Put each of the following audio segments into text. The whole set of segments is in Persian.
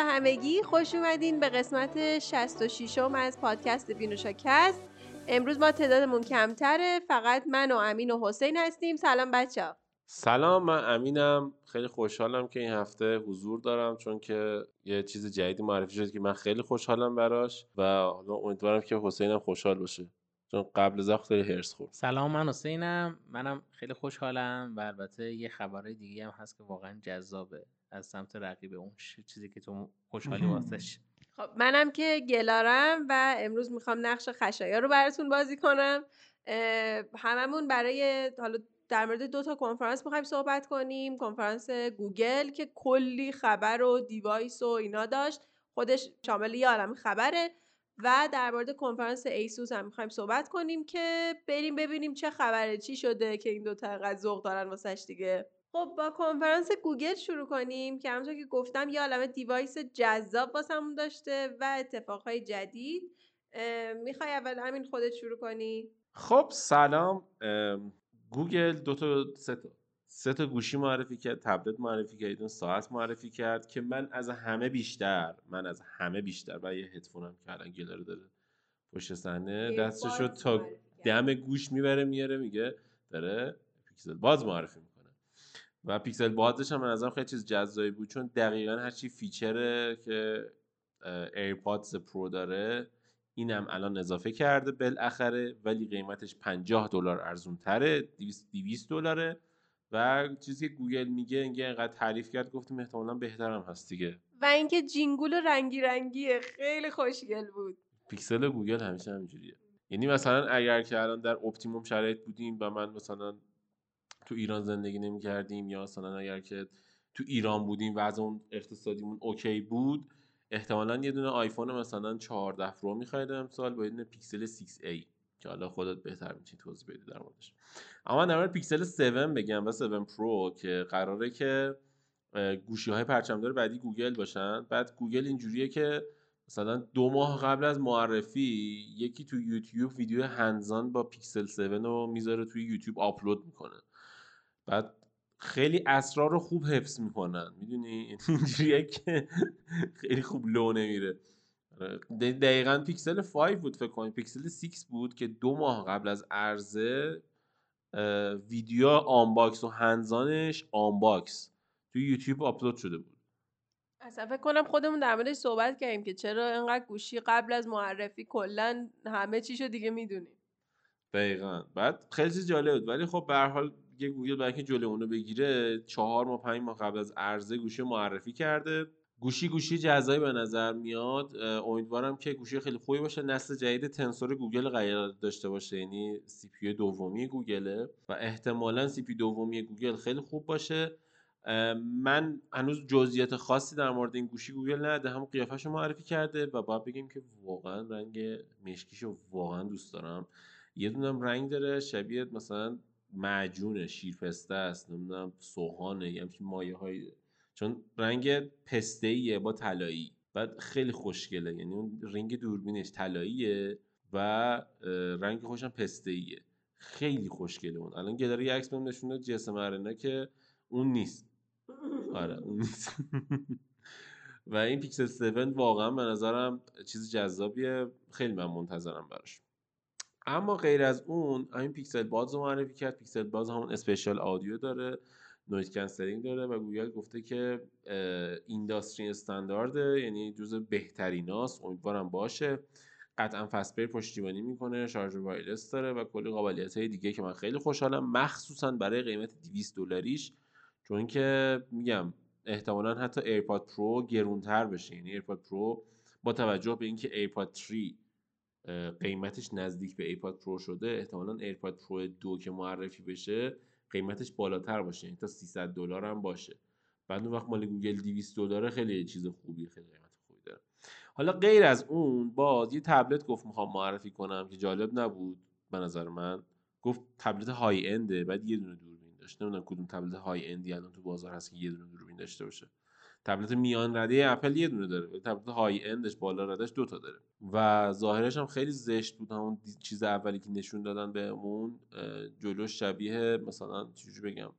به همگی. خوش اومدین به قسمت 66 م از پادکست بینوشاکست امروز ما تعدادمون کمتره. فقط من و امین و حسین هستیم. سلام بچه ها. سلام من امینم. خیلی خوشحالم که این هفته حضور دارم چون که یه چیز جدیدی معرفی شد که من خیلی خوشحالم براش و حالا امیدوارم که حسینم خوشحال باشه. چون قبل زخ خیلی هرس خورد. سلام من حسینم. منم خیلی خوشحالم و البته یه خبرهای دیگه هم هست که واقعا جذابه. از سمت رقیب اون چیزی که تو خوشحالی واسش. خب منم که گلاره‌م و امروز می‌خوام نقش خشایار رو براتون بازی کنم. هممون برای حالا در مورد دو تا کنفرانس می‌خوایم صحبت کنیم. کنفرانس گوگل که کلی خبر و device و اینا داشت. خودش شامل یه عالم خبره. و در مورد کنفرانس ایسوس هم می‌خوایم صحبت کنیم که بریم ببینیم چه خبره چی شده که این دوتا انقدر ذوق دارن واسش دیگه. خب با کنفرانس گوگل شروع کنیم که همونطور که گفتم یه عالمه device جذاب واسمون داشته و اتفاقهای جدید. می‌خوای اول همین خودت شروع کنی؟ خب سلام. گوگل دو تا سه تا سه تا گوشی معرفی کرد تبلت معرفی کرد ساعت معرفی کرد که من از همه بیشتر من از همه بیشتر و یه هدفونم که الان گلاره داره پشت صحنه دستشو تا دم گوش می‌بره میاره میگه داره پیکسل بادز معرفی و پیکسل بادزش هم ازم خیلی چیز جذابی بود. چون دقیقا هرچی feature ه که ایرپادز پرو داره اینم الان اضافه کرده بالاخره ولی قیمتش 50 دلار ارزون تره 200 دلاره. و چیزی که گوگل میگه اینکه اینقدر تعریف کرد گفتیم احتمالا بهترم هست دیگه. و اینکه جینگول رنگی رنگیه خیلی خوشگل بود. پیکسل گوگل همیشه همینجوریه. یعنی مثلا اگر که الان در optimum شرایط بودیم و من مثلا تو ایران زندگی نمی کردیم یا مثلا اگر که تو ایران بودیم و از اون اقتصادیمون اوکی بود احتمالا یه دونه آیفون مثلا 14 پرو می‌خواید امسال با یه دونه پیکسل 6a که حالا خودت بهتر می‌تونی توضیح بدی در موردش. اما در مورد پیکسل 7 بگم و 7 پرو که قراره که گوشی های پرچمدار بعدی گوگل باشن. بعد گوگل اینجوریه که مثلا دو ماه قبل از معرفی یکی تو یوتیوب ویدیو hands-on با پیکسل 7 رو می‌ذاره توی یوتیوب آپلود می‌کنه. بعد خیلی اسرار رو خوب حفظ می‌کنن. می‌دونی؟ اینجوریه که خیلی خوب لو نمیره. دقیقا پیکسل 5 بود فکر کنید پیکسل 6 بود که دو ماه قبل از عرضه ویدیو unbox و hands-on ش unbox توی یوتیوب آپلود شده بود. اصلا فکر کنم خودمون در موردش صحبت کردیم که چرا اینقدر گوشی قبل از معرفی کلا همه چیشو دیگه می‌دونیم. دقیقا. بعد خیلی جالب بود. ولی خب به هر حال یه گوگل برای اینکه جلو اونو بگیره چهار ماه پنج ماه قبل از عرضه گوشی معرفی کرده. گوشی گوشی جذابی به نظر میاد. امیدوارم که گوشی خیلی خوبی باشه. نسل جدید تنسور گوگل قرار داشته باشه یعنی CPU دومی گوگله. و احتمالا CPU دومی گوگل خیلی خوب باشه. من هنوز جزئیات خاصی در مورد این گوشی گوگل نده هم قیافش معرفی کرده و باید بگیم که واقعا رنگ مشکیشو واقعا دوست دارم. یه دونم رنگ داره. شبیه مثلا معجون شیرپسته است نمی‌دونم سوهانه یه همچین مایه های چون رنگ پسته با طلایی. بعد خیلی خوشگله یعنی اون رنگ دوربینش طلاییه و رنگ خوشم پسته ایه خیلی خوشگله اون. الان گلاره یه عکس بهم نشونه جسم ارنا که اون نیست. آره اون نیست. و این پیکسل 7 واقعا به نظرم چیز جذابیه. خیلی من منتظرم براش. اما غیر از اون این پیکسل بادز رو معرفی کرد. پیکسل بادز همون spatial audio داره noise cancelling داره و گوگل گفته که industry standard ه یعنی جز بهتریناست. امیدوارم باشه. قطعا fast pair پشتیبانی می‌کنه شارژ wireless داره و کلی قابلیت های دیگه که من خیلی خوشحالم. مخصوصا برای قیمت 200 دلاریش چون که میگم احتمالا حتی ایرپاد پرو گرونتر بشه. یعنی ایرپاد پرو با توجه به اینکه ایرپاد 3 قیمتش نزدیک به ایرپاد پرو شده احتمالا ایرپاد پرو دو که معرفی بشه قیمتش بالاتر باشه یعنی تا 300 دلار هم باشه. بعد اون وقت مال گوگل 200 دلار خیلی چیز خوبی خیلی قیمت خوبی داره. حالا غیر از اون باز یه تبلت گفت می‌خوام معرفی کنم که جالب نبود به نظر من. گفت تبلت high-end ه بعد یه دونه دوربین داشت. نمی‌دونم کدوم تبلت high-end ی الان تو بازار هست که یه دونه دوربین داشته باشه. تبلت میان رده اپل یه دونه داره ولی تبلت high-end ش بالا ردش دو تا داره. و ظاهرش هم خیلی زشت بود همون چیز اولی که نشون دادن بهمون جلوش شبیه مثلا چجوری بگم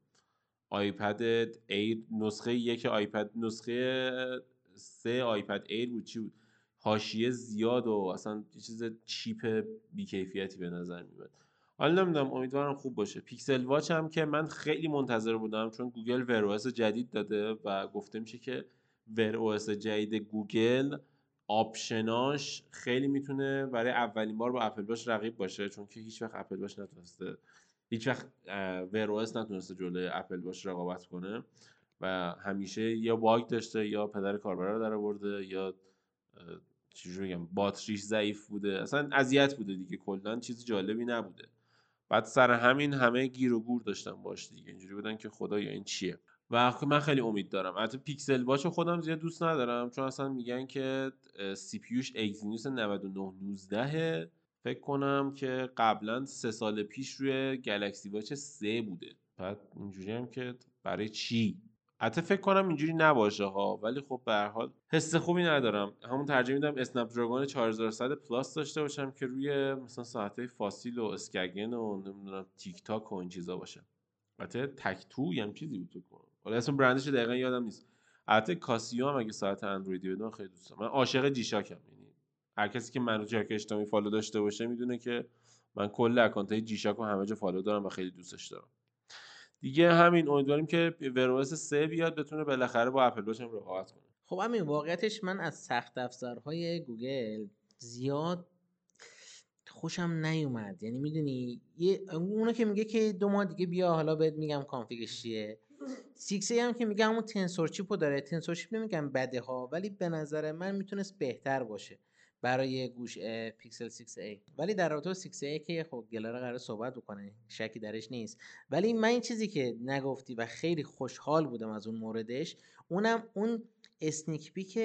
آیپد ایر نسخه یک آیپد نسخه سه آیپد ایر بود چی بود؟ حاشیه زیاد و اصلا یه چیز cheap بیکیفیتی به نظر میاد حالا نمی‌دونم امیدوارم خوب باشه. پیکسل واچ هم که من خیلی منتظر بودم چون گوگل Wear جدید داده و گفته میشه که Wear جدید گوگل option اش خیلی می‌تونه برای اولین بار با اپل واچ رقیب باشه چون که هیچ وقت اپل واچ نتونسته هیچ وقت Wear نتونسته جلوی اپل واچ رقابت کنه و همیشه یا bug داشته یا پدر کاربر رو در آورده یا چجوری بگم باتریش ضعیف بوده اصلا اذیت بوده دیگه کلا چیز جالبی نبوده. بعد سر همین همه گیر و گور داشتن باش دیگه. اینجوری بودن که خدایا این چیه. و من خیلی امید دارم. حتی Pixel Watch خودم زیاد دوست ندارم. چون اصلا میگن که CPU ش Exynos 9919 فکر کنم که قبلا سه سال پیش روی Galaxy Watch 3 بوده. بعد اینجوری هم که برای چی؟ حتی فکر کنم اینجوری نباشه ها ولی خب به هر حال حس خوبی ندارم. همون ترجمه میدم اسنپ دراگون 4100 پلاس داشته باشم که روی مثلا ساعت فاسیل و اسکگن و نمی‌دونم تیک تاک و این چیزا باشه البته تک تو هم چیزی بود فکر کنم. حالا اسم برندش دقیقا یادم نیست. البته کاسیو هم اگه ساعت اندرویدی بدون خیلی دوست من عاشق جی شاکم یعنی هر کسی که منو جاک اجتماعی فالو داشته باشه می‌دونه که من کل اکانت های جی شاک رو همه جا فالو دارم و خیلی دوستش دارم. دیگه همین امیدواریم که Wear OS 3 بیاد بتونه بالاخره با Apple Watch رقابت کنه. خب همین واقعیتش من از سخت افزارهای گوگل زیاد خوشم نیومد. یعنی می‌دونی یه اونو که میگه که دو ماه دیگه بیا حالا بهت میگم config ش چیه. سیکس هم که میگه همون Tensor chip و داره. Tensor chip نمیگم بده ها ولی به نظر من می‌تونست بهتر باشه. برای گوش پیکسل 6a ولی در رابطه با 6a که خب گلاره قرار صحبت بکنه شکی درش نیست. ولی من این چیزی که نگفتی و خیلی خوشحال بودم از اون موردش اونم اون اسنیک پیک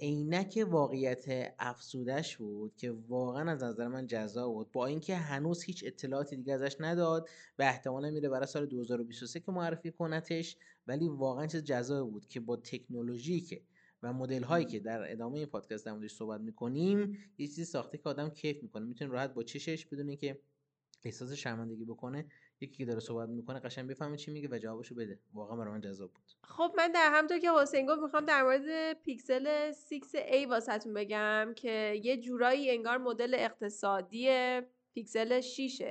عینک واقعیت افسودش بود که واقعا از نظر من جذاب بود. با اینکه هنوز هیچ اطلاعاتی دیگه ازش نداد و احتمالا میره برای سال 2023 که معرفی کنتش ولی واقعا چیز جذاب بود که با تکنولوژی که و مدل هایی که در ادامه این پادکست در موردش صحبت می‌کنیم یه چیزی ساخته که آدم کیف می‌کنه. می‌تونه راحت با چشش بدونه که احساس شرمندگی بکنه یکی که داره صحبت می‌کنه قشنگ بفهمه چی میگه و جوابشو بده. واقعا برای من جذاب بود. خب من در همونطور که حسین گفت می‌خوام در مورد پیکسل 6a واسهتون بگم که یه جورایی انگار مدل اقتصادی پیکسل 6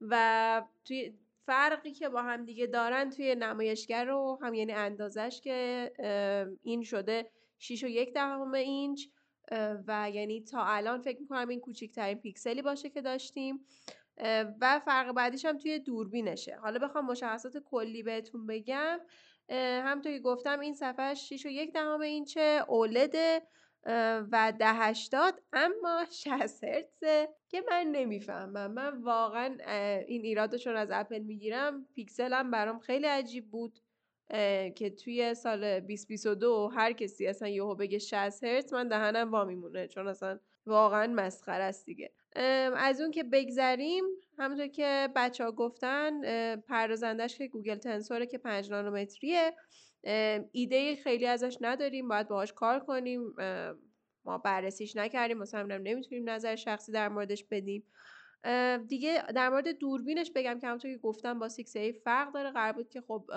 و توی فرقی که با هم دیگه دارن توی نمایشگر رو هم یعنی اندازش که این شده 6 و یک دهم اینچ و یعنی تا الان فکر می‌کنم این کوچکترین پیکسلی باشه که داشتیم. و فرق بعدیش هم توی دوربینشه. حالا بخوام مشخصات کلی بهتون بگم. همونطور که گفتم این صفحه 6 و یک دهم اینچه اولده و ده هشتاد اما 60 هرتزه که من نمی‌فهمم. من واقعا این ایراد چون از اپل می‌گیرم. پیکسلم برام خیلی عجیب بود. که توی سال 2022 هر کسی اصلا یهو بگه 60 هرتز من دهنم وا میمونه چون اصلا واقعا مسخره است دیگه. از اون که بگذریم همونطور که بچه ها گفتن پردازندش که گوگل تنسوره که 5 نانومتریه. ایده خیلی ازش نداریم باید باهاش کار کنیم. ما بررسیش نکردیم مثلا نمی‌تونیم نظر شخصی در موردش بدیم. دیگه در مورد دوربینش بگم که همونطور که گفتم با 6A فرق داره. قرار بود که خب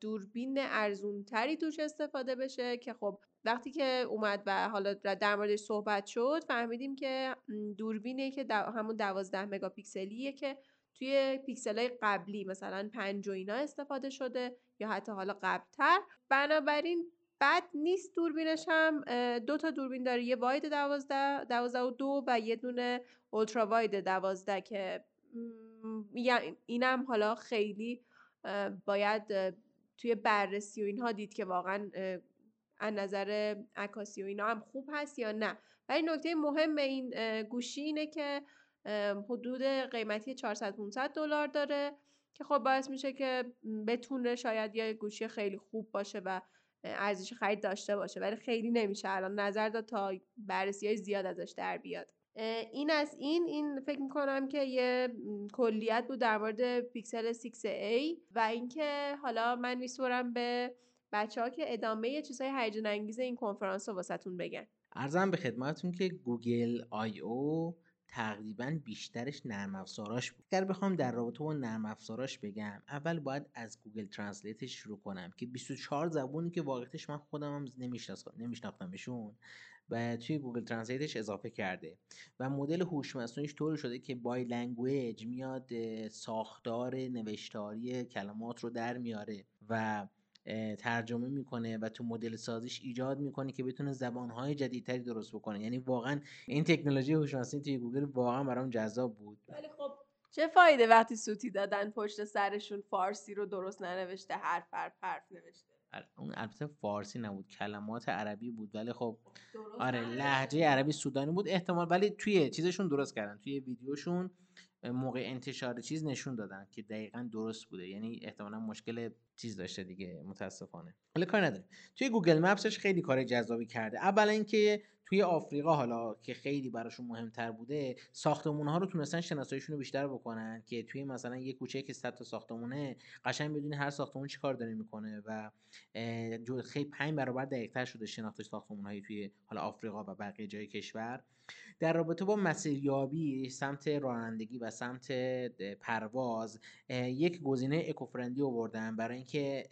دوربین ارزونتری توش استفاده بشه که خب وقتی که اومد و حالا در موردش صحبت شد فهمیدیم که دوربینه که همون 12 مگاپیکسلیه که توی پیکسل های قبلی مثلا پنج و اینا استفاده شده یا حتی حالا قبلتر. بنابراین بد نیست دوربینش هم دو تا دوربین داره یه واید دوازده دوازده و دو و یه دونه اولترا واید دوازده که اینم حالا خیلی باید توی بررسی و اینها دید که واقعا از نظر عکاسی و اینا هم خوب هست یا نه. ولی نکته مهم این گوشی اینه که حدود قیمتی 400 500 دلار داره که خب باعث میشه که بتونه شاید یه گوشی خیلی خوب باشه و ارزش خرید داشته باشه ولی خیلی نمیشه. الان نظر داد تا بررسی های زیاد ازش در بیاد. این از این این فکر می‌کنم که یه کلیت بود در مورد پیکسل 6A و اینکه حالا من میسپرم به بچه ها که ادامه چیزهای هیجان انگیز این کنفرانس رو واسهتون بگن. عرضم به خدمتتون که Google I/O تقریبا بیشترش نرم افزاراش بود. اگر بخوام در رابطه با نرم افزاراش بگم اول باید از Google Translate ش شروع کنم که 24 زبونی که واقعیتش من خودم هم نمیشناختمشون و توی Google Translate ش اضافه کرده. و مدل هوش مصنوعیش طوری شده که by language میاد ساختار نوشتاری کلمات رو در میاره و ترجمه می‌کنه و تو مدل سازیش ایجاد می‌کنه که بتونه زبانهای جدیدتری درست بکنه. یعنی واقعا این تکنولوژی هوش مصنوعی توی گوگل واقعا برام جذاب بود. ولی خب چه فایده وقتی سوتی دادن پشت سرشون فارسی رو درست ننوشته حرف حرف حرف نوشته؟ اون البته فارسی نبود کلمات عربی بود. ولی خب آره لحجه عربی سودانی بود احتمال ولی توی چیزشون درست کردن. توی ویدیوشون موقع انتشار چیز نشون دادن که دقیقا درست بوده. یعنی احتمالا مشکل چیز داشته دیگه متاسفانه. حالا کار نداره توی گوگل مپسش خیلی کار جذابی کرده. اولا اینکه توی آفریقا حالا که خیلی براشون مهمتر بوده ساختمون ها رو تونستن شناساییشون رو بیشتر بکنن که توی مثلا یه کوچه که 100 تا ساختمونه قشنگ بدونی هر ساختمون چیکار داره می‌کنه و خیلی 5 برابر دقیقتر شده شناخت ساختمون توی حالا آفریقا و بقیه جای کشور. در رابطه با مسیریابی سمت رانندگی و سمت پرواز یک گزینه اکوفرندی آوردن برای اینکه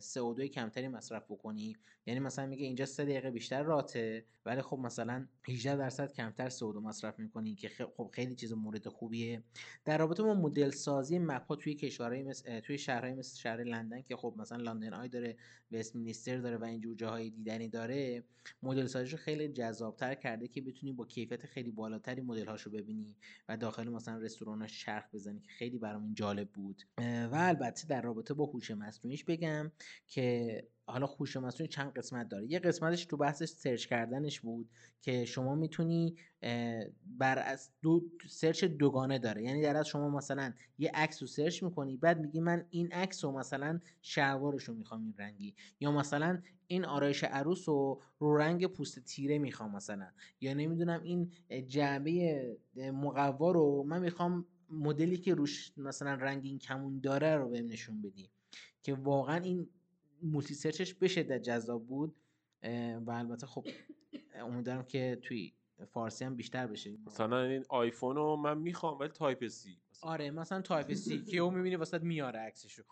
CO2 کمتری مصرف بکنی. یعنی مثلا میگه اینجا سه دقیقه بیشتر راته ولی خب مثلا 18 درصد کمتر CO2 مصرف می‌کنی که خب خیلی چیز مورد خوبیه. در رابطه با مدل سازی مپ توی کشورهای مثل توی شهرهای مثل شهر لندن که خب مثلا لندن آی داره وستمینستر داره و اینجور جاهای دیدنی داره مدل سازیش رو خیلی جذابتر کرده که بتونی با کیفیت خیلی بالاتری مدل هاشو ببینی و داخل مثلا رستوران شرخ بزنی که خیلی برام این جالب بود. و البته در رابطه با هوش مصنوعیش بگم که حالا هوش مصنوعی چند قسمت داره. یه قسمتش تو بحثش سرچ کردنش بود که شما می‌تونی بر از دو سرچ دوگانه داره. یعنی در از شما مثلا یه عکس رو سرچ می‌کنی بعد میگی من این عکس رو مثلا شلوارش رو می‌خوام این رنگی. یا مثلا این آرایش عروس رو رو رنگ پوست تیره می‌خوام مثلا. یا نمی‌دونم این جعبه مقوا رو من می‌خوام مدلی که روش مثلا رنگین کمون داره رو بهم نشون بدی. که واقعا این مولتی سرچش به شدت جذاب بود و البته خب امیدوارم که توی فارسی هم بیشتر بشه مثلا این آیفون رو من می‌خوام ولی Type-C. آره مثلا Type-C. که اون می‌بینی واسه میاره عکسشو.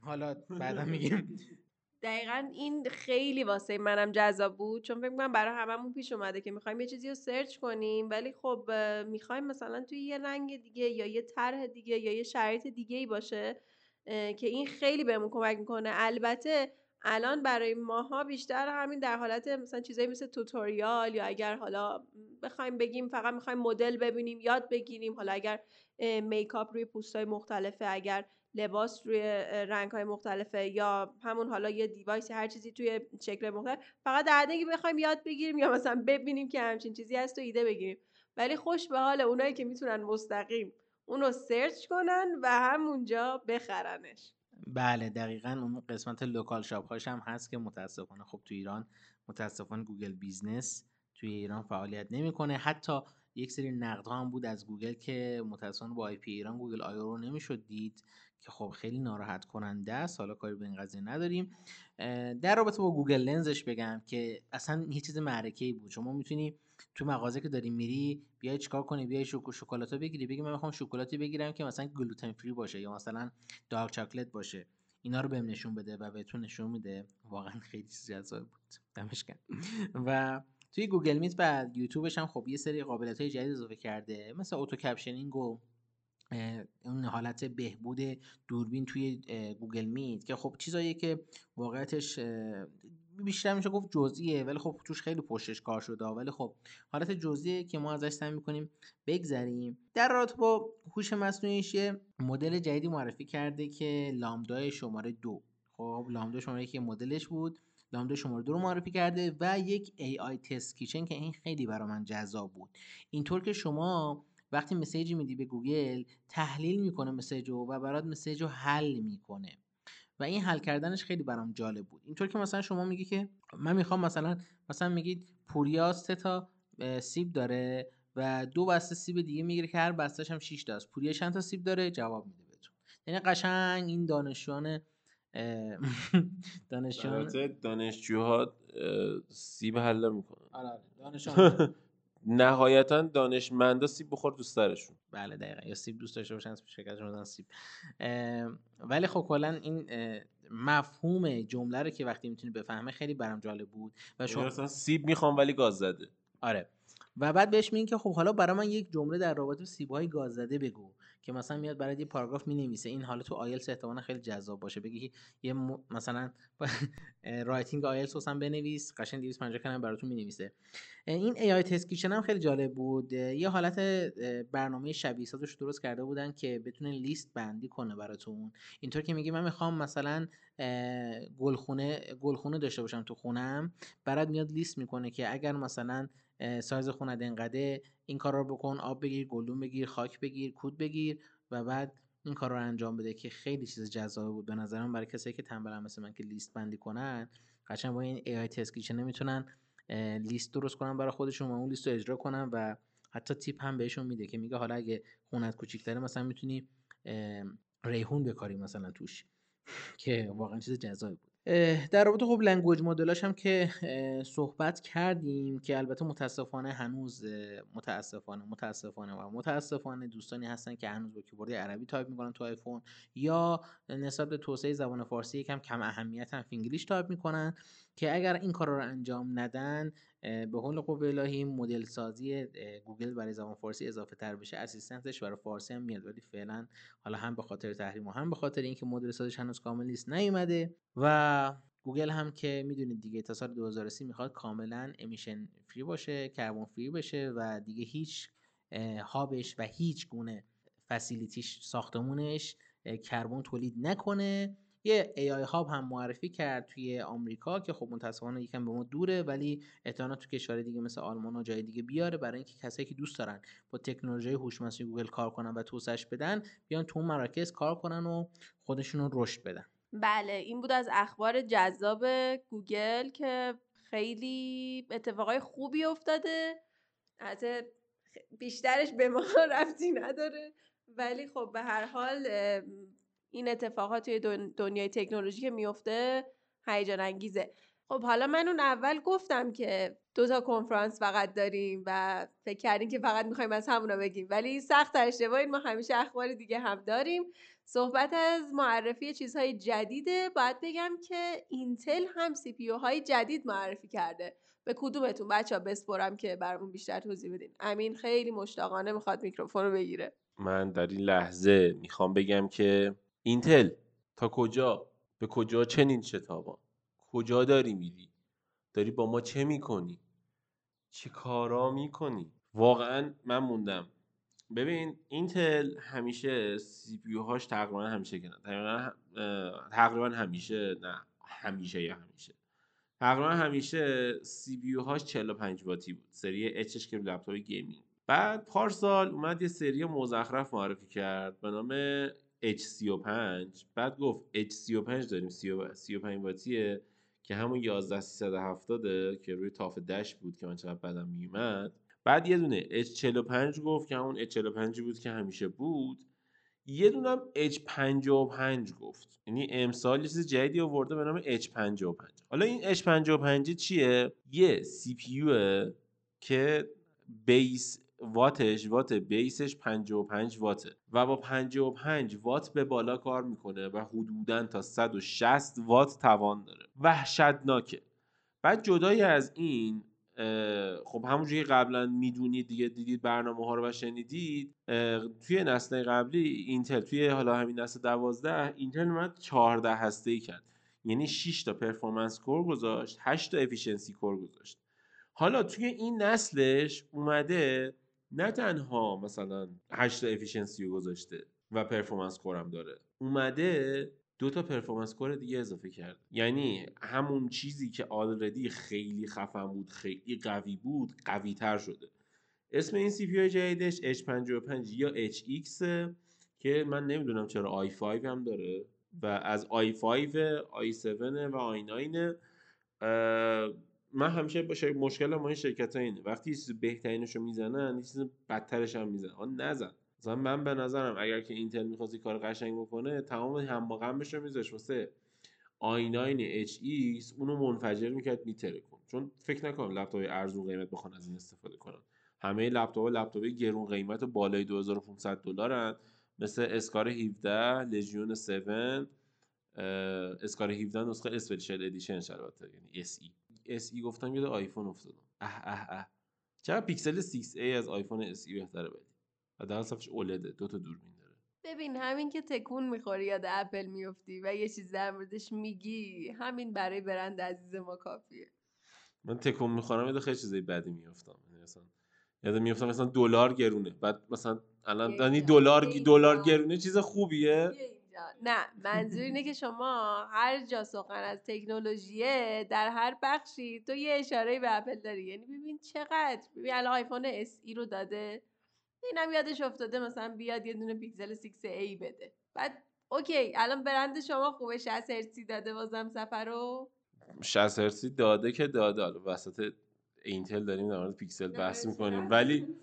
حالا بعدا میگیم. دقیقا این خیلی واسه منم جذاب بود چون فکر کنم برای هممون پیش اومده که می‌خوایم یه چیزی رو search کنیم ولی خب می‌خوایم مثلا توی یه رنگ دیگه یا یه طرح دیگه یا یه شرایط دیگه ای باشه. که این خیلی بهمون کمک می‌کنه. البته الان برای ماها بیشتر همین در حالت مثلا چیزایی مثل tutorial یا اگر حالا بخوایم بگیم فقط می‌خوایم مدل ببینیم یاد بگیریم. حالا اگر makeup روی پوستای مختلفه اگر لباس روی رنگ های مختلفه یا همون حالا یه device هر چیزی توی شکل مختلف فقط در که بخوایم یاد بگیریم یا مثلا ببینیم که همچین چیزی هست و ایده بگیریم. ولی خوش به حال اونایی که می‌تونن مستقیم اونو search کنن و همونجا بخرنش. بله دقیقا اون قسمت local shop هاش هم هست که متاسفانه خب تو ایران متاسفانه Google Business توی ایران فعالیت نمی‌کنه. حتی یک سری نقد هم بود از گوگل که متاسفانه با IP ایران Google I/O رو نمی‌شد دید که خب خیلی ناراحت کننده است حالا کاری به این قضیه نداریم. در رابطه با Google Lens ش بگم که اصلا یه چیز معرکه ای بود. شما می‌تونی تو مغازه که داری میری بیای چیکار کنی؟ بیای شوکو شکلات بگیری. بگی من می‌خوام شکلاتی بگیرم که مثلا gluten free باشه یا مثلا dark chocolate باشه. اینا رو بهم نشون بده و بهتون نشون میده. واقعا خیلی جذاب بود. دمش و توی Google Meet و یوتیوبش هم خب یه سری قابلیت های جدید اضافه کرده. مثل auto captioning و اون حالت بهبود دوربین توی Google Meet که خب چیزاییه که واقعیتش بیشتر میشه گفت جزئیه ولی خب توش خیلی پشتش کار شده. ولی خب حالت جزئیه که ما ازش سعی می‌کنیم بگذریم. در رابطه با هوش مصنوعیش مدل جدیدی معرفی کرده که لامدای شماره دو. خب لامدا شماره که مدلش بود. لامدا شماره دو رو معرفی کرده و یک AI تست کیچن که این خیلی برای من جذاب بود. اینطور که شما وقتی مسیجی میدی به گوگل تحلیل می‌کنه مسیج و برات مسیج رو حل می‌کنه. و این حل کردنش خیلی برام جالب بود. اینطور که مثلا شما میگی که من می‌خوام مثلا مثلا میگید پوریا سه تا سیب داره و دو بسته سیب دیگه می‌گیره که هر بستهش هم 6 تا است پوریا چند تا سیب داره؟ جواب میده بهتون. یعنی قشنگ این دانشجویان دانشجویان دانشجوها سیب حل می‌کنن آره, آره. نهایتا دانشمندا سیب بخور دوست دارشون بله دقیقا. یا سیب دوست داشته باشن شرکتشون بدن سیب. ولی خب کلا این مفهوم جمله رو که وقتی می‌تونی بفهمه خیلی برام جالب بود و شما مثلا سیب می‌خوام ولی گاز زده. آره. و بعد بهش میگین که خب حالا برای من یک جمله در رابطه با سیب‌های گاز زده بگو. که مثلا میاد برای یه پاراگراف می‌نویسه این حالا تو آیلتس احتمالاً خیلی جذاب باشه. بگی یه م... مثلا writing آیلتس هم بنویس قشنگ 250 کلمه براتون می‌نویسه. این AI Test هم خیلی جالب بود. یه حالت برنامه شبیه سازش درست کرده بودن که بتونه لیست بندی کنه براتون. اینطور که میگی من می‌خوام مثلا گلخونه گلخونه داشته باشم تو خونم. برات میاد لیست می‌کنه که اگر مثلا سایز خونت انقدر این کار رو بکن آب بگیر گلدون بگیر خاک بگیر کود بگیر و بعد این کار رو انجام بده که خیلی چیز جذابی بود. به نظرم برای کسایی که تنبلن مثل من که لیست بندی کنن قشنگ با این AI تست کیچن نمی‌تونن لیست درست کنن برای خودشون و اون لیست رو اجرا کنن و حتی تیپ هم بهشون میده که میگه حالا اگه خونت کوچیک‌تره مثلا می‌تونی ریحون بکاری مثلا توش که واقعا چیز جذابی بود. در رابطه خب language model اش هم که صحبت کردیم که البته متاسفانه هنوز متاسفانه متاسفانه و متاسفانه دوستانی هستن که هنوز با کیبورد عربی تایپ می‌کنن تو آیفون یا نسبت به توسعه زبان فارسی یکم کم اهمیت هم فینگلیش تایپ می‌کنن. که اگر این کار رو انجام ندن به حول قوه الهی مدل سازی گوگل برای زبان فارسی اضافه تر بشه. Assistant ش برای فارسی هم میاد. ولی فعلا حالا هم به خاطر تحریم و هم به خاطر اینکه مدل سازش هنوز کامل نیست نیومده و گوگل هم که می‌دونید دیگه تا سال 2030 می‌خواد کاملا امیشن فری باشه کربن فری بشه و دیگه هیچ هابش و هیچ گونه فسیلیتیش ساختمونش کربن تولید نکنه. یه AI هاب هم معرفی کرد توی آمریکا که خب متاسفانه یکم به ما دوره ولی احتمالاً تو کشور دیگه مثل آلمان و جای دیگه بیاره برای اینکه کسایی که دوست دارن با تکنولوژی هوش مصنوعی گوگل کار کنن و توسعهش بدن بیان تو مراکز کار کنن و خودشون رو رشد بدن. بله این بود از اخبار جذاب گوگل که خیلی اتفاقای خوبی افتاده. خ- بیشترش به ما ربطی نداره. ولی خب به هر حال این اتفاقات توی دن- دنیای تکنولوژی که میفته هیجان انگیزه خب حالا من اون اول گفتم که دو تا کنفرانس فقط داریم و فکر کردیم که فقط می‌خوایم از همونا بگیم. ولی سخت اشتباهی ما همیشه اخبار دیگه هم داریم. صحبت از معرفی چیزهای جدیده باید بگم که اینتل هم CPU های جدید معرفی کرده. به کدومتون؟ بچه ها بسپرم که برامون بیشتر توضیح بدین. امین خیلی مشتاقانه می‌خواد میکروفون رو بگیره. من در این لحظه می‌خوام بگم که اینتل تا کجا؟ به کجا چنین شتابان؟ کجا داری میری؟ داری با ما چه می‌کنی؟ چه کارا می‌کنی؟ واقعا من موندم. ببین اینتل همیشه CPU هاش تقریبا همیشه کنن تقریبا تقریبا همیشه نه همیشه یا همیشه. تقریبا همیشه CPU هاش 45 واتی بود. سری H ش که لپتاپ gaming. بعد پارسال اومد یه سری مزخرف معرفی کرد به نام H35 بعد گفت H35 داریم. 35 واتیه که همون 11370 که روی TUF Dash بود که من چقدر بدم میومد. بعد یه دونه H45 گفت که همون H45 بود که همیشه بود. یه دونم H55 گفت. یعنی امسال یه چیز جدیدی آورده به نام H55 حالا این H55 چیه؟ یه پی که بیس واتش وات بیسش 55 واته و با 55 وات به بالا کار می‌کنه و حدودا تا 160 وات توان داره. وحشتناکه. بعد جدای از این خب همونجوری که قبلا می‌دونید دیگه دیدید برنامه ها رو و شنیدید توی نسل قبلی اینتل توی حالا همین نسل 12 اینتل اومد 14 هسته ای کرد. یعنی 6 تا performance core گذاشت 8 تا efficiency core گذاشت. حالا توی این نسلش اومده نه تنها مثلا 8 تا efficiency رو گذاشته و performance core م داره اومده دو تا performance core دیگه اضافه کرد. یعنی همون چیزی که already خیلی خفن بود خیلی قوی بود قوی تر شده. اسم این CPU جدیدش H55 یا HX که من نمی‌دونم چرا i5 هم داره و از i5 i7 و i9 اه، من همیشه با مشکل ما این شرکت ها اینه. وقتی چیز بهترینش رو می‌زنن چیز بدترش هم می‌زنن. آن نزن. مثلا من به نظرم اگر که اینتل می‌خواست کار قشنگ بکنه تمام هم و غمش رو میذاش واسه i9 HX اونو منفجر می‌کرد می‌ترکوند چون فکر نکنم لپتاپ ارزون قیمت بخوان از این استفاده کنن. همه لپتاپ لپتاپ گرون قیمت بالای 2500 دلارن. مثل Scar 17 Legion 7 Scar 17 نسخه special edition البته یعنی SE گفتم یاد آیفون افتادم. اه اه اه. چرا پیکسل 6a از آیفون SE بهتره بدی؟ حداقل صفش اولده دو تا دوربین داره. ببین همین که تکون می‌خوری یاد اپل میفتی و یه چیز در موردش میگی همین برای برند عزیز ما کافیه. من تکون می‌خورم یاد خیلی چیزای بدی میافتم. یعنی مثلا یاد میافتم مثلا دلار گرونه. بعد مثلا الان یعنی دلار. دلار گرونه چیز خوبیه. نه منظور اینه که شما هر جا سخن از تکنولوژیه در هر بخشی تو یه اشاره به اپل داری. یعنی ببین چقدر ببین الان آیفون SE رو داده. اینم یادش افتاده مثلا بیاد یه دونه پیکسل 6a بده. بعد okay الان برند شما خوبه 60 هرتزی داده بازم سفر رو؟ 60 هرتزی داده که داده. حالا وسط اینتل داریم در مورد پیکسل بحث می‌کنیم. ولی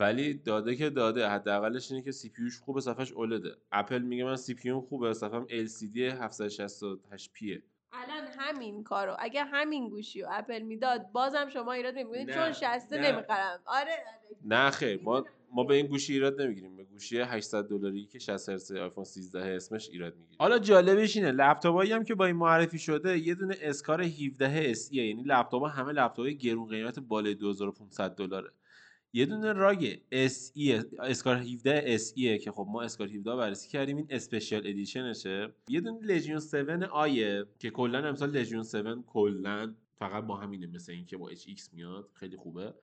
ولی داده که داده. حداقلش اینه که CPU خوبه صفحش OLED ه. اپل میگه من CPU خوبه صفحم LCD 768 p یه الان همین کارو. اگه همین گوشی و اپل می‌داد بازم شما ایراد نمی‌گیرید چون 60 نه. نمی‌خرم. آره آره. نه خیر. ما ما به این گوشی ایراد نمی‌گیریم. به گوشی 800 دلاری که 60 هرتز آیفون 13 اسمش ایراد می‌گیریم. حالا جالبش اینه لپتاپایی هم که با این معرفی شده یه دونه اسکار 17 اس یعنی لپتاپ همه لپتاپ گرون قیمت بالای 2500 دلاره. یه دونه ROG SE Scar 17 SE که خب ما Scar 17 بررسی کردیم این special edition شه. یه دونه Legion 7i ه که کلا امسال Legion 7 کلا فقط با همینه مثل این که با HX میاد خیلی خوبه.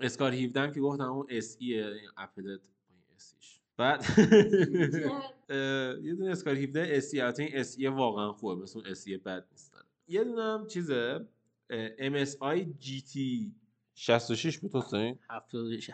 اسکار 17 هم که گفتم اون اس ای اپل با این اس بعد یه دونه اسکار 17 اس ای این اس ای واقعا خوبه مثل اون اس ای بد نیست. یه دونه هم چیزه ام اس آی جی تی 66 بود حسین؟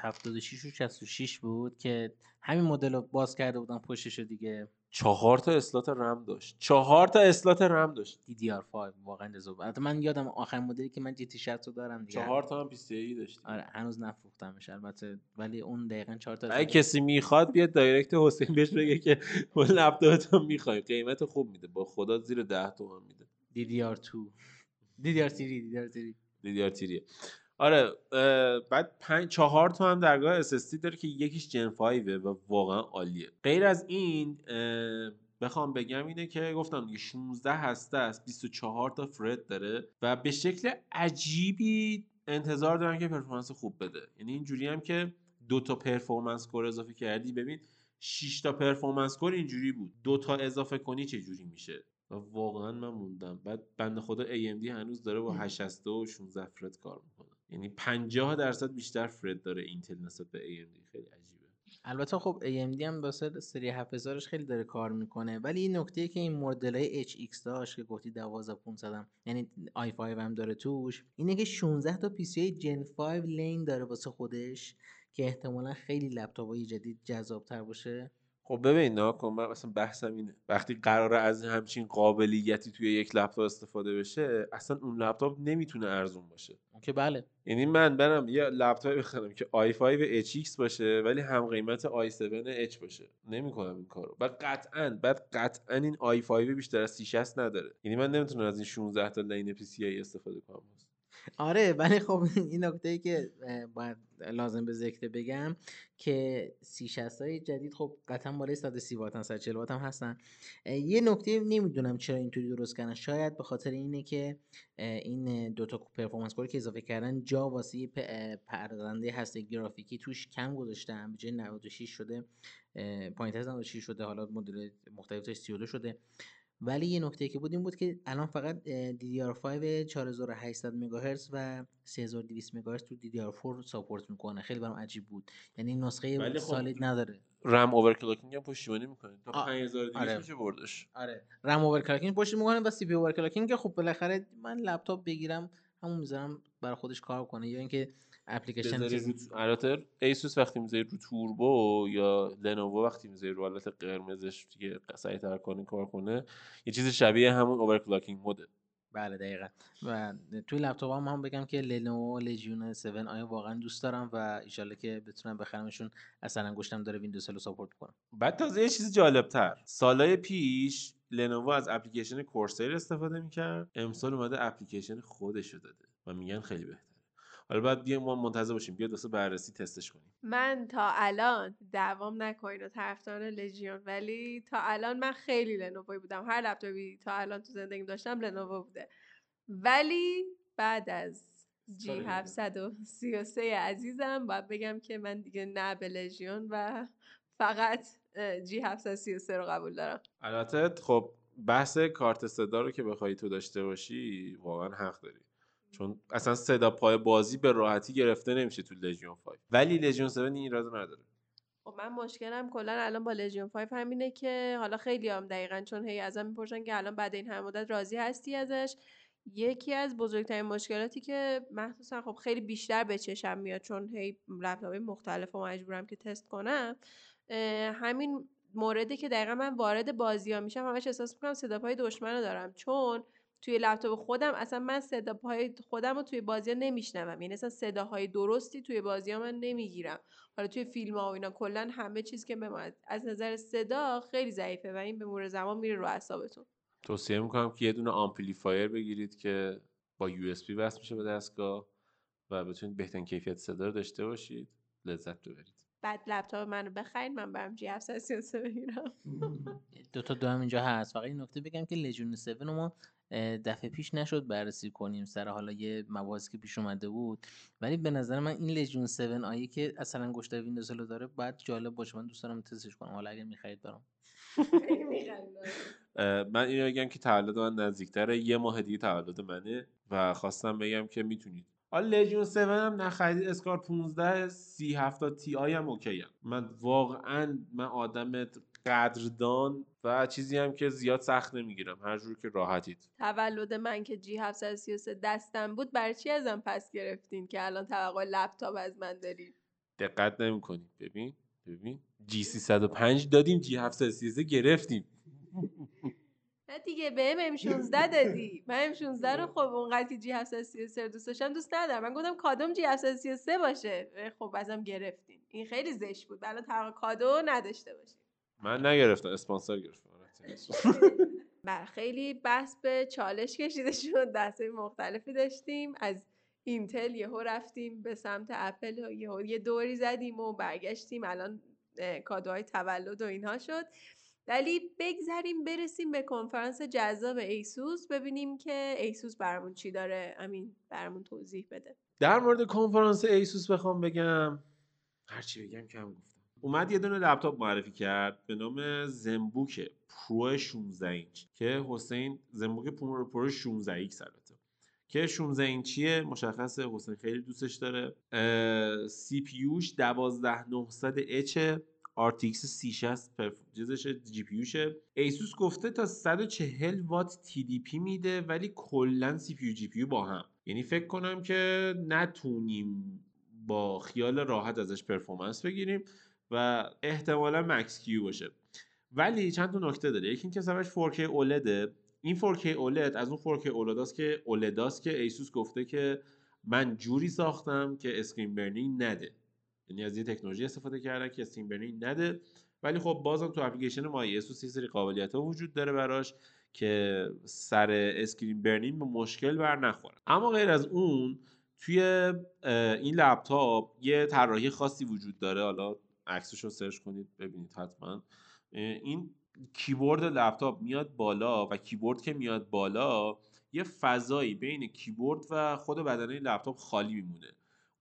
76 و 66 بود که همین مدل رو باز کرده بودن پشتش رو دیگه. چهار تا اسلات رم داشت. چهار تا اسلات رم داشت. DDR5 واقعا لذت البته من یادم آخرین مدلی که من تی 60 رو دارم دیگه. چهار تا هم 21 داشت آره هنوز نفروختمش البته ولی اون دقیقا 4 تا اگه کسی می‌خواد بیاد دایرکت حسین بهش بگه که ما لپتاپت هم می‌خوایم. قیمت خوب میده. با خدا زیر 10 تومن میده. DDR2 DDR3 DDR3 دیدیار تیریه آره بعد پنج چهار تا هم درگاه SSD داره که یکیش جن 5 و واقعا عالیه. غیر از این بخوام بگم اینه که گفتم دیگه 16 هسته است 24 تا فرد داره و به شکل عجیبی انتظار دارن که پرفورمنس خوب بده. یعنی اینجوری هم که دو تا performance core اضافه کردی ببین 6 تا performance core اینجوری بود. دو تا اضافه کنی چه جوری میشه؟ و واقعا من موندم. بعد بنده خدا AMD هنوز داره با 8 و 16 thread کار می‌کنه. یعنی 50 درصد بیشتر thread داره اینتل نسبت به AMD خیلی عجیبه. البته خب AMD هم واسه سری 7000ش خیلی داره کار می‌کنه. ولی این نکته که این مدل های HX داشت که گفتی 12500 هم یعنی i5 هم داره توش اینه که 16 تا PCI Gen 5 lane داره واسه خودش که احتمالا خیلی لپتاپ های جدید جذابتر باشه. خب ببین نه کن من اصلا بحثم اینه. وقتی قراره از همچین قابلیتی توی یک لپتاپ استفاده بشه اصلا اون لپتاپ نمی‌تونه ارزون باشه. اون که بله. یعنی من برم یه لپتاپ بخرم که i5 HX باشه ولی هم قیمت i7 H باشه. نمی‌کنم این کارو. و قطعا بعد قطعا این i5 بیشتر از 360 نداره. یعنی من نمی‌تونم از این 16 تا لین PCI استفاده کنم. آره ولی خب این نکته ای که باید لازم به ذکر بگم که سی های جدید خب قطعا بالای 130 واتن 140 وات هم هستن. یه نکته نمی‌دونم چرا اینطوری درست کردن. شاید به خاطر اینه که این دوتا پرفورمنس کوری که اضافه کردن جا واسه یه پ- اه، پرونده هسته گرافیکی توش کم گذاشتن. به جای 96 شده پایینتر از 96 شده حالا مدل مختلفش 32 شده. ولی یه نکته که بود این بود که الان فقط اه، DDR5 4800 مگاهرتز و 3200 مگاهرتز تو DDR4 support می‌کنه. خیلی برام عجیب بود. یعنی نسخه خب سالید نداره. رم overclocking هم پشتیبانی می‌کنه. تا آ- 5200 آره. میشه بردش. آره. رم overclocking پشت می‌کنه و CPU overclocking که خب بالاخره من لپتاپ بگیرم همون می‌ذارم برای خودش کار کنه یا اینکه اپلیکیشن رو البته ایسوس وقتی می‌ذاری رو توربو یا لنوو وقتی می‌ذاری رو حالت قرمزش دیگه سریعتر کنه کار کنه یه چیز شبیه همون overclocking mode ه. بله دقیقا. و توی لپتاپ هم, هم بگم که لنوو لژیون 7 آیا واقعا دوست دارم و ایشالله که بتونم بخرمشون اثر انگشتم داره ویندوز Hello ساپورت کنم. بعد تازه یه چیز جالب تر سالای پیش لنوو از اپلیکیشن کورسیر استفاده می‌کرد. امسال اومده اپلیکیشن خودشو داده. و میگن خیلی بهتره. حالا باید بیایم ما منتظر باشیم. بیاد واسه بررسی تستش کنیم. من تا الان دعوام نکنین و طرفدار لژیون ولی تا الان من خیلی لنووی بودم. هر لپتاپی تا الان تو زندگیم داشتم لنوو بوده. ولی بعد از جی سال 733 عزیزم باید بگم که من دیگه نه به لژیون و فقط جی 733 رو قبول دارم. البته خب بحث کارت صدا رو که بخوای تو داشته باشی واقعا حق داری. چون اصلا صدا پای بازی به راحتی گرفته نمیشه تو لژیون 5 ولی لژیون 7 این ایراد نداره. خب من مشکلم کلا الان با لژیون 5 همینه که حالا خیلی هم دقیقا چون هی ازم می‌پرسن که الان بعد این هم مدت راضی هستی ازش؟ یکی از بزرگترین مشکلاتی که مخصوصا خب خیلی بیشتر به چشم میاد چون هی لپتاپ مختلف و مجبورم که تست کنم همین موردی که دقیقا من وارد بازی ها میشم همش احساس می‌کنم صدا پای دشمن دارم. چون توی لپتاپ خودم اصلا من صدا پای خودم رو توی بازی ها نمیشنوم. یعنی اصلا صداهای درستی توی بازی ها من نمی‌گیرم. حالا توی فیلم ها و اینا کلا همه چیز که به از نظر صدا خیلی ضعیفه و این به مرور زمان میره رو اعصابتون. توصیه می‌کنم که یه دونه آمپلیفایر بگیرید که با USB وصل میشه به دستگاه و بتونید بهترین کیفیت صدا رو داشته باشید. لذت ببرید. بعد لپتاپ منو بخرید من برم G733 بگیرم. دو تا دو هم اینجا هست. فقط این نکته بگم که لژیون 7 رو ما دفعه پیش نشد بررسی کنیم سر حالا یه مواردی که پیش اومده بود. ولی به نظر من این لژیون 7 آیی که اثر انگشت ویندوز Hello داره باید جالب باشه. من دوست دارم تستش کنم. حالا اگه می‌خرید برام. من اینو بگم که تولد من نزدیکتره. یه ماه دیگه تولد منه و خواستم بگم که می‌تونید. حالا لژیون 7 هم نخرید اسکار 15 3070 Ti هم OK هم. من واقعا من آدم قدردان و چیزی هم که زیاد سخت نمی‌گیرم. هر جور که راحتید. تولد من که G733 دستم بود برای چی ازم پس گرفتین که الان توقع لپتاپ از من دارید دقت نمی‌کنید ببین ببین. جی 305 دادیم جی 733 گرفتیم. نه دیگه به ام 16 دادی. من ام 16 رو خب اونقدر که جی 733 رو دوست داشتم دوست ندارم. من گفتم کادوم جی 733 باشه. خب ازم گرفتین. این خیلی زشت بود. الان توقع کادو نداشته باشین من نگرفتم اسپانسر گرفتم. بله خیلی بحث به چالش کشیده شد دسته مختلفی داشتیم. از اینتل یهو رفتیم به سمت اپل و یهو یه دوری زدیم و برگشتیم. الان کادوهای تولد و اینها شد. ولی بگذریم برسیم به کنفرانس جذاب ایسوس. ببینیم که ایسوس برامون چی داره. امین برامون توضیح بده. در مورد کنفرانس ایسوس بخوام بگم هرچی بگم کم گفتم. اومد یه دونه لپتاپ معرفی کرد به نام Zenbook Pro 16 اینچ که حسین Zenbook Pro Pro 16X البته. که 16 اینچیه مشخصه حسین خیلی دوستش داره. سی پی یوش 12900 اچ RTX 3060 perf... چیزش GPU شه. ایسوس گفته تا 140 وات TDP میده ولی کلا سی پی یو جی پی یو با هم. یعنی فکر کنم که نتونیم با خیال راحت ازش performance بگیریم. و احتمالا Max-Q باشه. ولی چند تا نکته داره. یکی اینکه سمش 4K OLED این 4K OLED از اون 4K OLED است که OLED است که ایسوس گفته که من جوری ساختم که screen burning نده. یعنی از یه تکنولوژی استفاده کردن که screen burning نده. ولی خب بازم تو اپلیکیشن MyASUS یه سری قابلیت وجود داره براش که سر screen burning به مشکل بر نخوره. اما غیر از اون توی این لپتاپ یه طراحی خاصی وجود داره. حالا عکسش رو search کنید ببینید حتما. این کیبورد لپتاپ میاد بالا و کیبورد که میاد بالا یه فضایی بین کیبورد و خود بدنه لپتاپ خالی میمونه.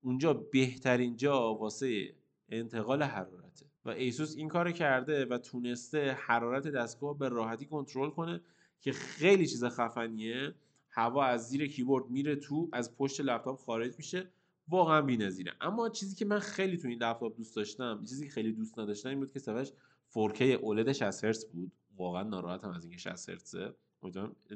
اونجا بهترین جا واسه انتقال حرارته. و ایسوس این کار کرده و تونسته حرارت دستگاه به راحتی کنترل کنه که خیلی چیز خفنیه. هوا از زیر کیبورد میره تو از پشت لپتاپ خارج میشه. واقعا بی‌نظیره. اما چیزی که من خیلی تو این لپتاپ دوست داشتم چیزی که خیلی دوست نداشتم این بود که صفحش 4K OLED 60 هرتز بود. واقعا ناراحتم از اینکه 60 هرتزه.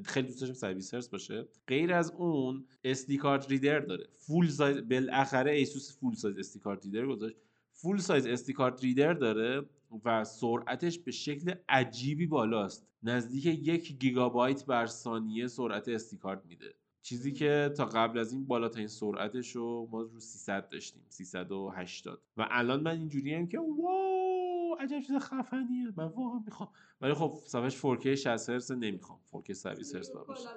خیلی دوست داشتم 120 هرتز باشه. غیر از اون SD card reader داره. full size بالاخره ایسوس full size SD card reader گذاشت. full size SD card reader داره و سرعتش به شکل عجیبی بالاست. نزدیک یک گیگابایت بر ثانیه سرعت SD card میده. چیزی که تا قبل از این بالاترین سرعتش رو ما رو 300 داشتیم 380 و الان من اینجوری هم که wow عجب چیز خفنیه. من واقعا می‌خوام. ولی خب صفحش 4K 60 هرتز نمی‌خوام. 4K 120 هرتز باشه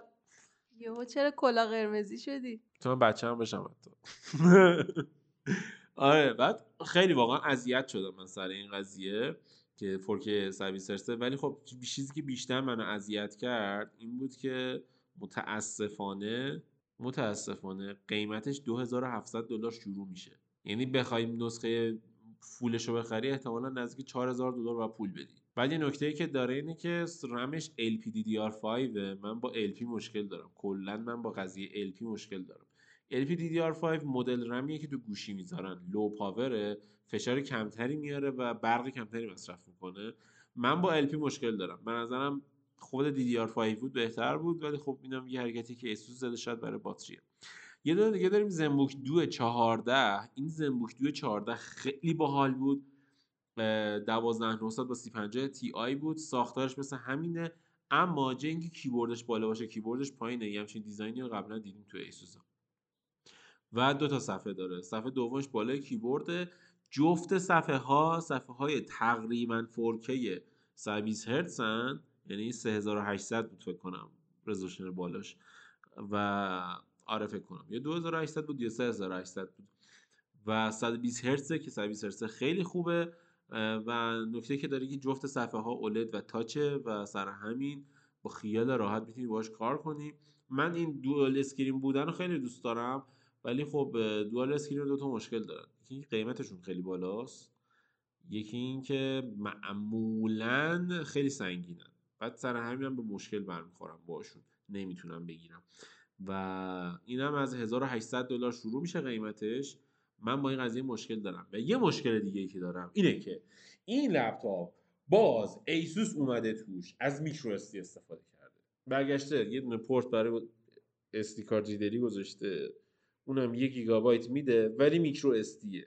یهو چرا کلا قرمزی شدی؟ تو من بچه هم بشم حتی. آره بعد خیلی واقعا اذیت شدم من سر این قضیه که فورکی سرویس ولی خب چیزی که بیشتر منو اذیت کرد این بود که متاسفانه متاسفانه قیمتش 2700 دلار شروع میشه. یعنی بخوایم نسخه فولش رو بخری احتمالا نزدیک 4000 دلار و پول بدی. بعد یه نکته ای که داره اینه که رمش LPDDR5 من با LP مشکل دارم. کلا من با قضیه LP مشکل دارم. LPDDR5 مدل رمیه که تو گوشی می‌ذارن. لو پاوره فشار کمتری میاره و برق کمتری مصرف می‌کنه. من با LP مشکل دارم. به نظرم خود DDR5 بود بهتر بود ولی خب اینم یه حرکتی که اسوس زده شاید برای باتریه. یه دونه دیگه داریم Zenbook Duo 14 این Zenbook Duo 14 خیلی باحال بود. 12900 با 3050 Ti بود. ساختارش مثل همینه. اما جای اینکه کیبوردش بالا باشه کیبوردش پایینه. یه همچین design ی رو قبلا دیدیم تو ایسوس و دو تا صفحه داره. صفحه دومش بالای کیبورد. جفت صفحه ها صفحه های تقریبا 4K 120 هرتزن. یعنی 3800 بود فکر کنم resolution بالاش. و آره فکر کنم. یا 2800 بود یا 3800 بود. و 120 هرتزه که 120 هرتز خیلی خوبه. و نکته که داره که جفت صفحه ها OLED و touch ه و سر همین. با خیال راحت می‌تونی باش کار کنی. من این dual screen بودن رو خیلی دوست دارم. ولی خب dual screen دو تا مشکل دارن. یکی قیمتشون خیلی بالاست. یکی اینکه معمولا خیلی سنگینن. بعد سر همین هم به مشکل برمیخورم باشون نمی‌تونم بگیرم. و اینم از 1800 دلار شروع میشه قیمتش. من با این قضیه مشکل دارم. و یه مشکل دیگه ای که دارم اینه که این لپتاپ باز ایسوس اومده توش از micro SD استفاده کرده. برگشته یه دونه پورت برای SD card reader ی گذاشته. اونم یک گیگابایت میده ولی micro SD ه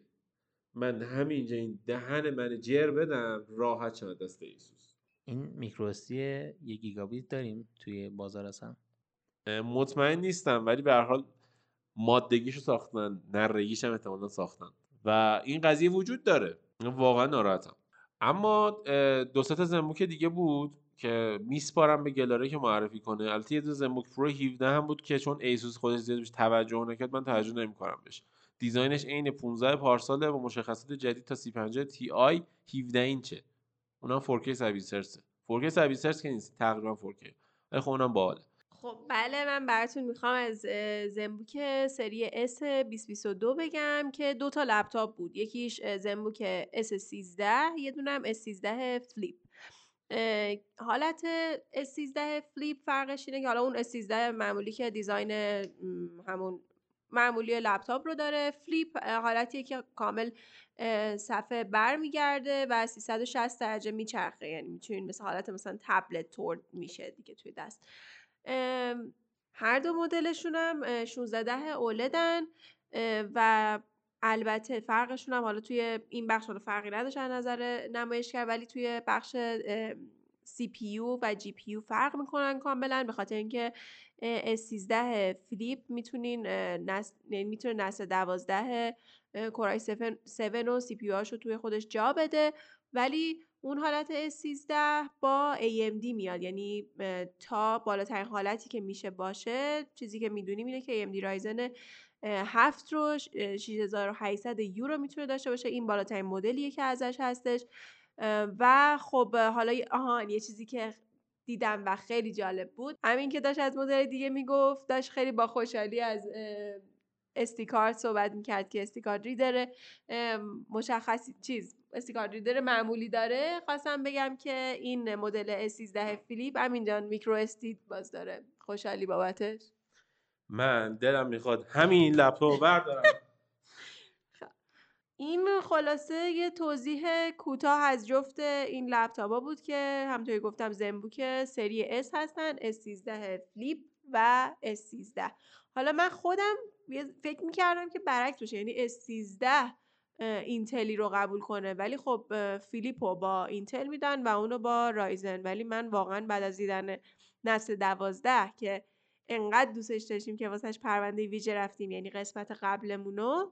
من همینجا این دهن من جر بدم راحت شد دست ایسوس. این micro SD یک گیگابایت داریم توی بازار اصلا؟ مطمئن نیستم ولی به هر حال مادگیشو ساختن نرگیش هم احتمالا ساختن. و این قضیه وجود داره. واقعا ناراحتم. اما دو تا ZenBook دیگه بود که میسپارم به گلاره که معرفی کنه. البته یه دو ZenBook Pro 17 هم بود که چون Asus خودش زیاد بهش توجه نکرد من توجه نمی‌کنم بهش. design ش عین 15 پارساله با مشخصات جدید تا 350 Ti 17 اینچه. اونم 4K 120 هرتز 4K 120 هرتز که نیست تقریبا 4K ولی خب اونم باحاله. خب بله من براتون می‌خوام از ZenBook سری S2022 بگم که دو تا لپتاپ بود. یکیش ZenBook S13 یه دونم S13 Flip. حالت S13 Flip فرقش اینه که حالا اون S13 معمولی که design همون معمولی لپتاپ رو داره. Flip حالتیه که کامل صفحه بر میگرده و 360 درجه میچرخه. یعنی می‌تونین مثل حالت مثلا تبلت fold میشه دیگه توی دست. هر دو مدلشون هم 16 OLED ن و البته فرقشون هم حالا توی این بخش حالا فرقی نداشت از نظر نمایشگر ولی توی بخش CPU و GPU فرق می‌کنن کاملا به خاطر اینکه S13 Flip می‌تونین نس... یعنی می‌تونه نسل 12 کورای 7 و سی پی رو توی خودش جا بده. ولی اون حالت S13 با AMD میاد. یعنی تا بالاترین حالتی که میشه باشه چیزی که می‌دونیم اینه که AMD رایزن 7 رو 6800 یورو می‌تونه داشته باشه. این بالاترین مدلیه که ازش هستش. و خب حالا آهان یه چیزی که دیدم و خیلی جالب بود. همین که داشت از مدل دیگه می‌گفت داشت خیلی با خوشحالی از استیکارد صحبت می‌کرد که استیکارد ریدر مشخصی چیز استیکارد ریدر معمولی داره. خواستم بگم که این مدل S13 فیلیپ همینجان میکرو استید باز داره. خوشحالی بابتش؟ من دلم می‌خواد همین لپتاپ بردارم. این خلاصه یه توضیح کوتاه از جفت این لپتاپا بود که همونطوری گفتم زنبوک سری S هستن S13 فلیپ و S13 حالا من خودم فکر می‌کردم که برعکس باشه یعنی S13 اینتلی رو قبول کنه ولی خب فیلیپو با اینتل میدن و اونو با رایزن. ولی من واقعا بعد از دیدن نسل دوازده که انقدر دوستش داشتیم که واسهش پرونده ویژه رفتیم یعنی قسمت قبلمونو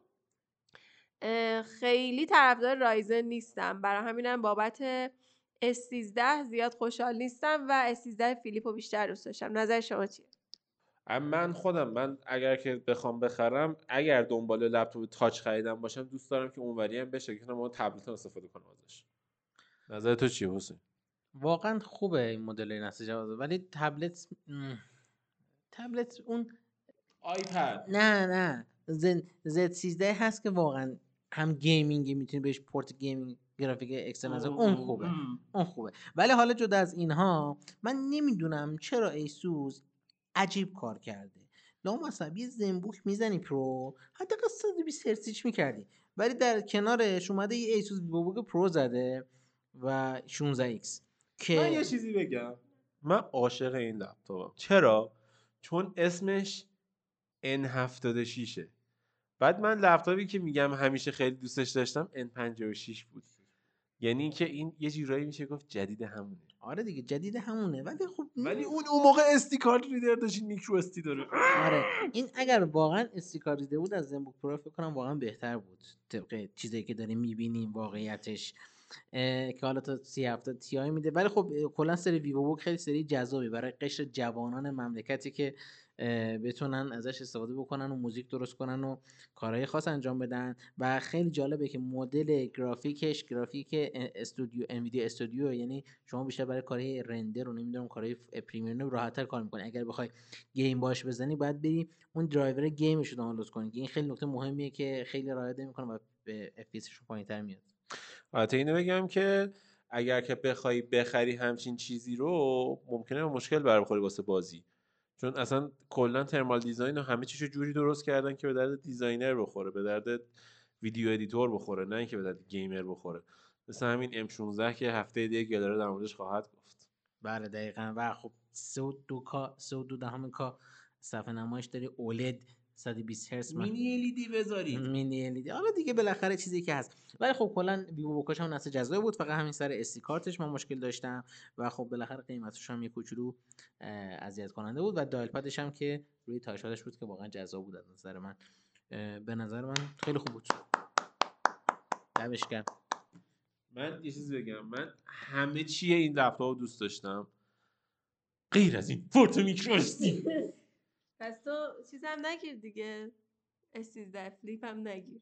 خیلی طرفدار رایزن نیستم. برای همینم بابت S13 زیاد خوشحال نیستم و S13 فیلیپو بیشتر دوست داشتم. نظر شما چیه؟ من خودم من اگر که بخوام بخرم اگر دنبال لپتاپ تاچ خریدم باشم دوست دارم که اونوری هم بشه که ما تبلت هم استفاده کنم ازش. نظر تو چیه حسین؟ واقعا خوبه این مدل نسل جواب ولی تبلت م، تبلت اون آیپد. نه نه. زد 13 هست که واقعا هم gaming می‌تونی بهش پورت gaming گرافیک external اون خوبه. اون خوبه. ولی حالا جدا از اینها من نمی‌دونم چرا Asus عجیب کار کرده. لامصب یه ZenBook می‌زنی Pro حداقل 120 هرتز می‌کردی. ولی در کنارش اومده یه Asus VivoBook Pro زده و 16 x که من یه چیزی بگم. من عاشق این لپتاپم. چرا؟ چون اسمش N76 بعد من لپتاپی که میگم همیشه خیلی دوستش داشتم N56 بود. یعنی اینکه این یه جورایی میشه گفت جدید همونه. آره دیگه جدید همونه. ولی خب ولی اون اون موقع SD card reader داشت micro SD داره. آره. این اگر واقعا SD card داده بود از ZenBook Pro فکر کنم واقعا بهتر بود. طبق چیزایی که داریم می‌بینیم واقعیتش. که حالا تا سی هفتاد Ti میده. ولی خب کلا سری VivoBook خیلی سری جذابی برای قشر جوانان مملکتی که بتونن ازش استفاده بکنن و موزیک درست کنن و کارهای خاص انجام بدن. و خیلی جالبه که مدل گرافیکش گرافیک studio Nvidia studio یعنی شما بیشتر برای کارهای render و نمی‌دونم کارهای premium راحتتر کار می‌کنی. اگر بخوای game باش بزنی باید بری اون driver game ش رو دانلود کنی. این خیلی نکته مهمیه که خیلی رعایت نمی‌کنه و FPS پایینتر میاد. البته اینو بگم که اگر که بخوای بخری همچین چیزی رو ممکنه مشکل برخوری واسه بازی. چون اصلا کلا thermal design و همه چیشو جوری درست کردن که به درد designer بخوره به درد video editor بخوره نه اینکه به درد gamer بخوره. مثل همین M16 که هفته دیگه گلاره در موردش خواهد گفت. بله دقیقا. و خب سه و دو کا سه و دو دهم کا صفحه نمایش داری OLED 120 هرتز من- LED بذارید. mini LED. حالا دیگه بالاخره چیزی که هست. ولی خب کلا VivoBook اش هم نسل جذاب بود. فقط همین سر SD card ش من مشکل داشتم و خب بالاخره قیمتش هم یه کوچولو اذیت کننده بود و dial pad ش هم که روی touchpad ش بود که واقعا جذاب بود از نظر من. به نظر من خیلی خوب بود. دمش گرم من یه چیزی بگم. من همه چیه این لپتاپ دوست داشتم. غیر از این. پورت micro SD پس تو چیزم نگیر دیگه. S13 Flip هم نگیر.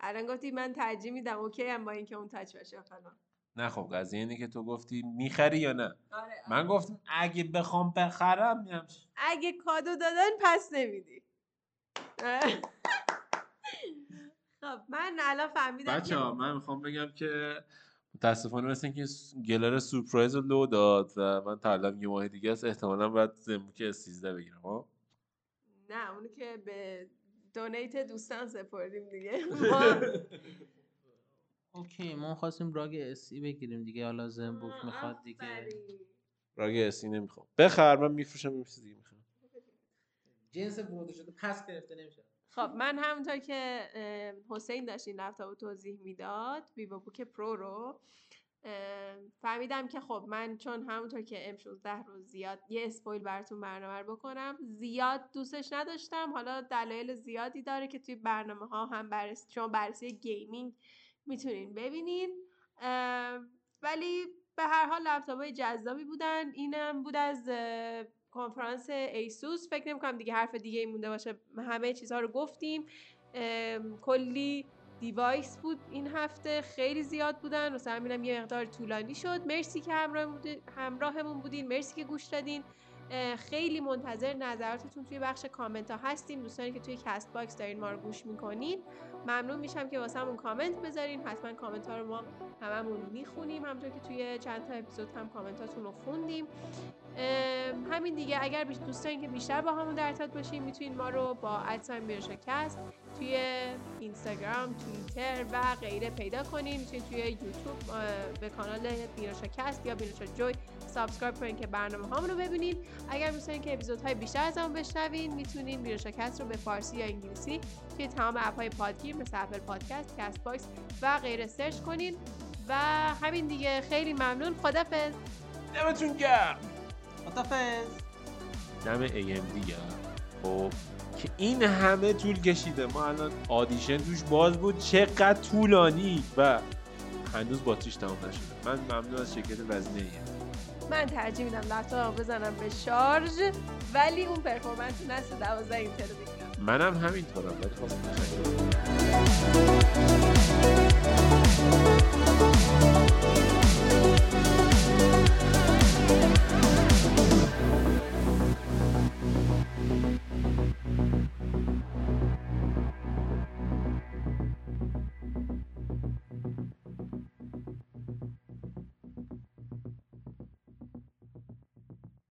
الان گفتی من ترجیح میدم okay هم با اینکه اون touch باشه و فلان نه خب قضیه اینه که تو گفتی می‌خری یا نه؟ آره من گفتم اگه بخوام بخرم میام اگه کادو دادن پس نمیدی. خب من الان فهمیدم بچه ها من می‌خوام بگم که متاسفانه مثل اینکه گلر سورپرایز رو لو داد و من تا الان یه ماه دیگه است احتمالا باید زنبوک اس 13 بگیرم ها؟ نه اونو که به دونیت دوستان سپردیم دیگه. okay ما خواستیم ROG اسی بگیریم دیگه حالا ZenBook می‌خواد دیگه. ROG اسی نمی‌خوام. بخر من میفروشم یه چیز دیگه می‌خوام جنس برده شده پس گرفته نمیشه. خب من همونطور که حسین داشت این لپتاپ رو توضیح می‌داد VivoBook Pro رو فهمیدم که خب من چون همونطور که M16 رو زیاد یه spoil براتون برنامه رو بکنم زیاد دوستش نداشتم. حالا دلایل زیادی داره که توی برنامه ها هم بررسی شما بررسی gaming می‌تونین ببینین. ولی به هر حال لپتاپ های جذابی بودن. اینم بود از کنفرانس Asus. فکر نمی کنم دیگه حرف دیگه ای مونده باشه. همه چیزها رو گفتیم. ام، کلی device بود این هفته خیلی زیاد بودن. واسه همینم یه مقدار طولانی شد. مرسی که همراه همراهمون بودین. مرسی که گوش دادین. خیلی منتظر نظراتتون توی بخش کامنت ها هستیم دوستانی که توی Castbox دارین ما رو گوش می‌کنین. ممنون میشم که واسه همون کامنت بذارین. حتما کامنت ها رو ما هممون می‌خونیم. همونطور که توی چند تا اپیزود هم کامنتاتون رو خوندیم. همین دیگه اگر دوست دارین که بیشتر با همون در ارتباط باشین می‌تونین ما رو با at sign بیرشکست توی Instagram Twitter و غیره پیدا کنین. می‌تونین توی یوتیوب به کانال بیرشکست یا بیرشا جوی subscribe کنین که برنامه هامون رو ببینین. اگر دوست دارین که اپیزودهای بیشتر از همون بشنوین می‌تونین بیرشکست رو به فارسی یا انگلیسی توی تمام app های پادگیر مثل Apple Podcast Castbox و غیره search کنین. و همین دیگه. خیلی ممنون. خدافظ دمتون گرم. خدافظ. دم AMD گرم خب. که این همه طول کشیده. ما الان Audition توش باز بود. چقدر طولانی. و هنوز باتریش تمام نشده. من ممنون از شرکت وزینه من ترجیح میدم لپتاپمو بزنم به شارژ. ولی اون پرفورمنس نسل 12 اینتل رو بگیرم. منم همینطورم. ولی خب تشکر.